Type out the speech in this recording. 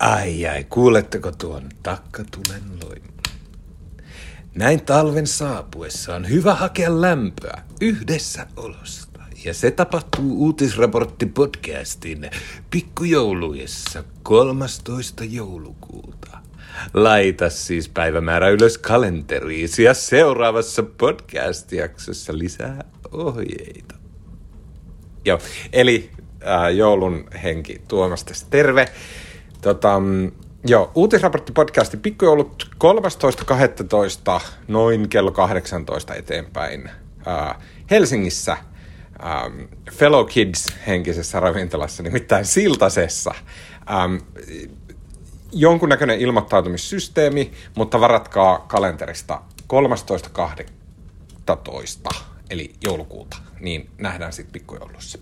Ai ai, kuuletteko tuon takkatulen loimun? Näin talven saapuessa on hyvä hakea lämpöä yhdessä olosta. Ja se tapahtuu uutisraportti podcastin pikkujouluissa 13. joulukuuta. Laita siis päivämäärä ylös kalenteriisi ja seuraavassa podcast-jaksossa lisää ohjeita. Joo, eli äh, joulun henki Tuomasta terve. Tota, mm, joo, uutisraportti podcasti pikkujoulut 13.12. noin kello 18 eteenpäin äh, Helsingissä ähm, Fellow Kids henkisessä ravintolassa, nimittäin Siltasessa. Ähm, jonkunnäköinen ilmoittautumissysteemi, mutta varatkaa kalenterista 13.12. eli joulukuuta, niin nähdään sitten pikkujoulussa.